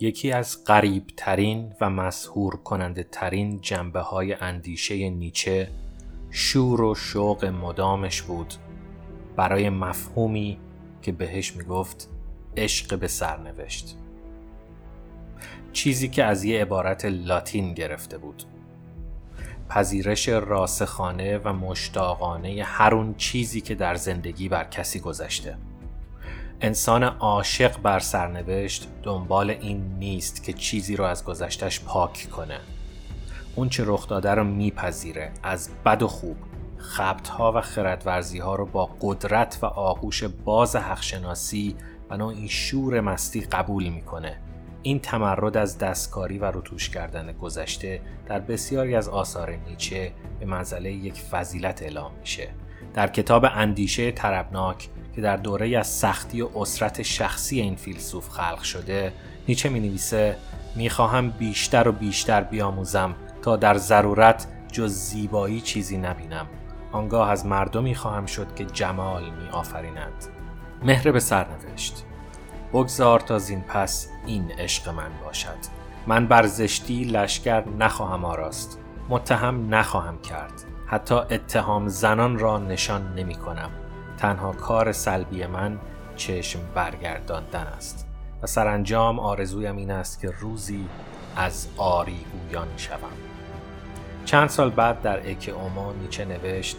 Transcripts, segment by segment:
یکی از قریب ترین و مسهور کننده ترین جنبه های اندیشه نیچه شور و شوق مدامش بود. برای مفهومی که بهش می‌گفت عشق به سرنوشت. چیزی که از یه عبارت لاتین گرفته بود. پذیرش راسخانه و مشتاقانه هر اون چیزی که در زندگی بر کسی گذشته. انسان عاشق بر سرنوشت دنبال این نیست که چیزی رو از گذشتش پاک کنه. اون چه رخ داده رو میپذیره. از بد و خوب خبتها و خردورزی ها رو با قدرت و آغوش باز حقشناسی و نوعی شور مستی قبول می‌کنه. این تمرد از دستکاری و روتوش کردن گذشته در بسیاری از آثار نیچه به منزله یک فضیلت اعلام میشه. در کتاب اندیشه تربناک که در دوره از سختی و اسرت شخصی این فیلسوف خلق شده نیچه می نویسه می خواهم بیشتر و بیشتر بیاموزم تا در ضرورت جز زیبایی چیزی نبینم. آنگاه از مردمی خواهم شد که جمال می آفرینند مهر به سرنوشت بگذار تا زین پس این عشق من باشد. من بر زشتی لشکر نخواهم آراست. متهم نخواهم کرد. حتی اتهام زنان را نشان نمی کنم. تنها کار سلبی من چشم برگرداندن است. و سرانجام آرزویم این است که روزی از آری گویان شوم. چند سال بعد در اک اوما نیچه نوشت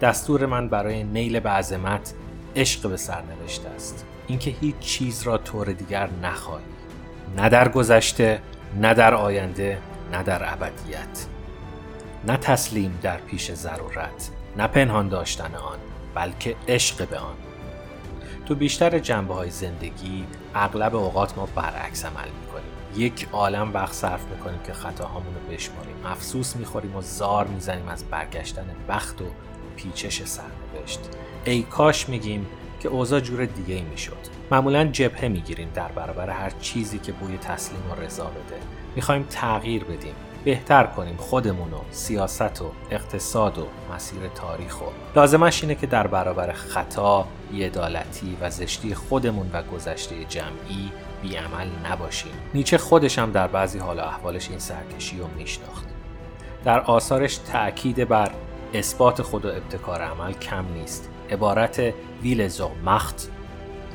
دستور من برای نیل به عظمت عشق به سرنوشت است. اینکه هیچ چیز را طور دیگر نخواهی. نه در گذشته نه در آینده نه در ابدیت. نه تسلیم در پیش ضرورت نه پنهان داشتن آن بلکه عشق به آن. تو بیشتر جنبه های زندگی اغلب اوقات ما برعکس عمل می‌کنیم. یک عالم وقت صرف می‌کنیم که خطاهامون رو بشماریم. افسوس می‌خوریم و زار می‌زنیم از برگشتن بخت و پیچش سرنوشت. ای کاش میگیم که اوضاع جور دیگه ای می‌شد. معمولا جبهه می‌گیریم در برابر هر چیزی که بوی تسلیم و رضا بده. می‌خوایم تغییر بدیم. بهتر کنیم خودمون و سیاست و اقتصاد و مسیر تاریخ و. لازمش اینه که در برابر خطا، بیعدالتی و زشتی خودمون و گذشته جمعی بیعمل نباشیم. نیچه خودش هم در بعضی حال و احوالش این سرکشی رو میشناخت. در آثارش تأکید بر اثبات خود و ابتکار عمل کم نیست. عبارت ویل مخت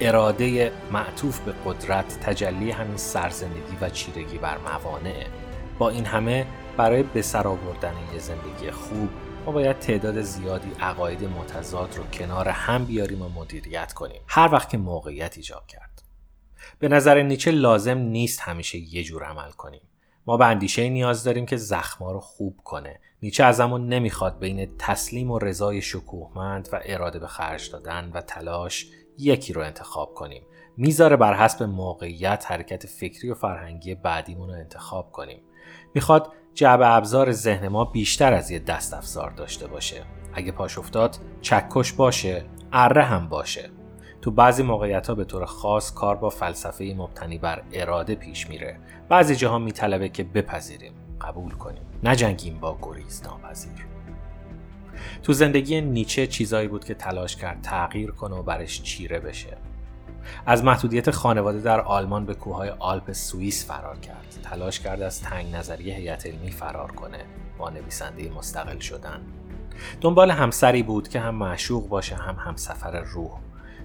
اراده معطوف به قدرت تجلی همین سرزندگی و چیرگی بر موانعه با این همه برای به سر آوردن یه زندگی خوب ما باید تعداد زیادی عقاید متضاد رو کنار هم بیاریم و مدیریت کنیم. هر وقت که موقعیت ایجاب کرد. به نظر نیچه لازم نیست همیشه یه جور عمل کنیم. ما به اندیشه نیاز داریم که زخما رو خوب کنه. نیچه ازمون نمی‌خواد بین تسلیم و رضای شکوهمند و اراده به خرج دادن و تلاش یکی رو انتخاب کنیم. می‌ذاره بر حسب موقعیت حرکت فکری و فرهنگی بعدیمون رو انتخاب کنیم. می‌خواد جعب ابزار ذهن ما بیشتر از یه دست افزار داشته باشه. اگه پاش افتاد چکش باشه اره هم باشه. تو بعضی موقعیت ها به طور خاص کار با فلسفه مبتنی بر اراده پیش میره. بعضی جاها میطلبه که بپذیریم قبول کنیم. نجنگیم با گریز ناپذیر. تو زندگی نیچه چیزایی بود که تلاش کرد تغییر کنه و برش چیره بشه. از محدودیت خانواده در آلمان به کوههای آلپ سوئیس فرار کرد. تلاش کرد از تنگ نظری هیئت علمی فرار کنه. با نویسنده مستقل شدن. دنبال همسری بود که هم معشوق باشه هم همسفر روح.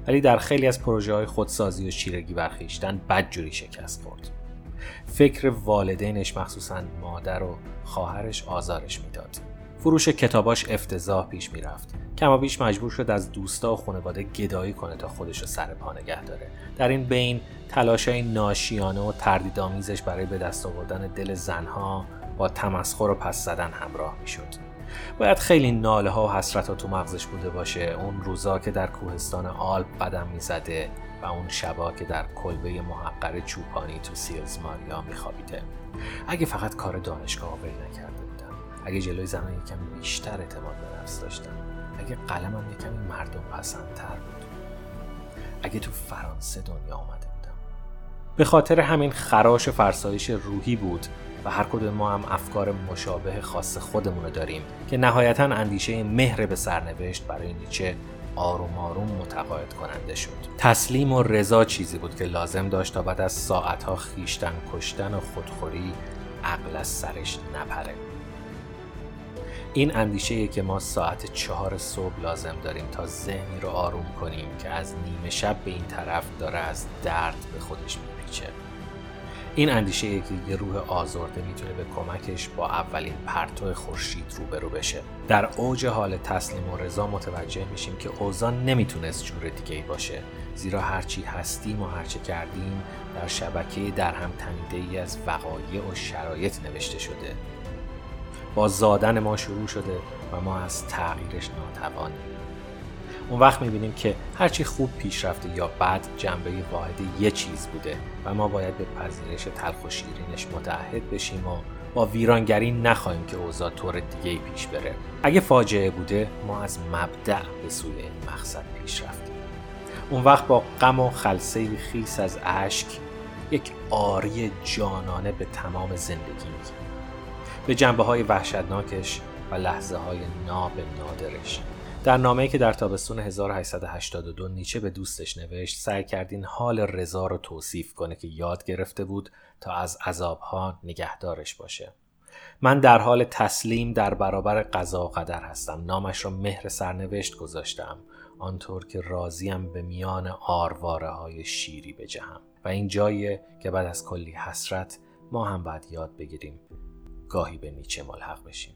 ولی در خیلی از پروژه های خودسازی و چیرگی برخیشتن بدجوری شکست خورد. فکر والدینش مخصوصا مادر و خواهرش آزارش می‌داد. فروش کتاباش افتضاح پیش می‌رفت. کما بیش مجبور شد از دوستا و خانواده گدایی کنه تا خودش رو سر پا نگه داره. در این بین تلاشای ناشیانه و تردیدآمیزش برای به دست آوردن دل زنها با تمسخر و پس زدن همراه می‌شد. باید خیلی ناله ها و حسرت ها تو مغزش بوده باشه. اون روزا که در کوهستان آلپ قدم می‌زده و اون شبا که در کلبه محقر چوپانی تو سیلز ماریا میخوابیده. اگه فقط کار دانشگاه ول نکرده. اگه جلوی زنان یکم بیشتر اعتماد به نفس داشتم اگه قلمم یکمی مردم پسندتر بود. اگه تو فرانسه دنیا آمده بودم. به خاطر همین خراش فرسایش روحی بود و هر کدوم ما هم افکار مشابه خاص خودمون داریم که نهایتا اندیشه مهر به سرنوشت برای نیچه آروم آروم متقاعد کننده شد. تسلیم و رضا چیزی بود که لازم داشت تا بعد از ساعتها خیشتن کشتن و خودخوری عقل از سرش نپره. این اندیشه که ما ساعت چهار صبح لازم داریم تا ذهنی رو آروم کنیم که از نیمه شب به این طرف داره از درد به خودش میپیچه. این اندیشه که یه روح آزرده می‌تونه به کمکش با اولین پرتو خورشید روبرو بشه. در اوج حال تسلیم و رضا متوجه میشیم که اوضاع نمی‌تونست جور دیگه ای باشه. زیرا هرچی هستیم و هرچه کردیم در شبکه در هم تنیده از وقایع و شرایط نوشته شده. با زادن ما شروع شده و ما از تغییرش ناتوانیم. اون وقت می‌بینیم که هرچی خوب پیش رفته یا بد جنبه واحد یه چیز بوده و ما باید به پذیرش تلخ و شیرینش متعهد بشیم و با ویرانگری نخواهیم که اوضاع طور دیگه پیش بره. اگه فاجعه بوده ما از مبدع به سوی این مقصد پیش رفتیم. اون وقت با غم و خلصه خیس از اشک یک آری جانانه به تمام زندگی میگیم. به جنبه های وحشتناکش و لحظه های ناب نادرش در نامه‌ای که در تابستون 1882 نیچه به دوستش نوشت سعی کردین حال رضا رو توصیف کنه که یاد گرفته بود تا از عذابها نگهدارش باشه. من در حال تسلیم در برابر قضا و قدر هستم. نامش را مهر سرنوشت گذاشتم. آنطور که راضیم به میان آرواره های شیری بجهم. و این جاییه که بعد از کلی حسرت ما هم باید یاد بگیریم. گاهی به نیچه ملحق بشیم.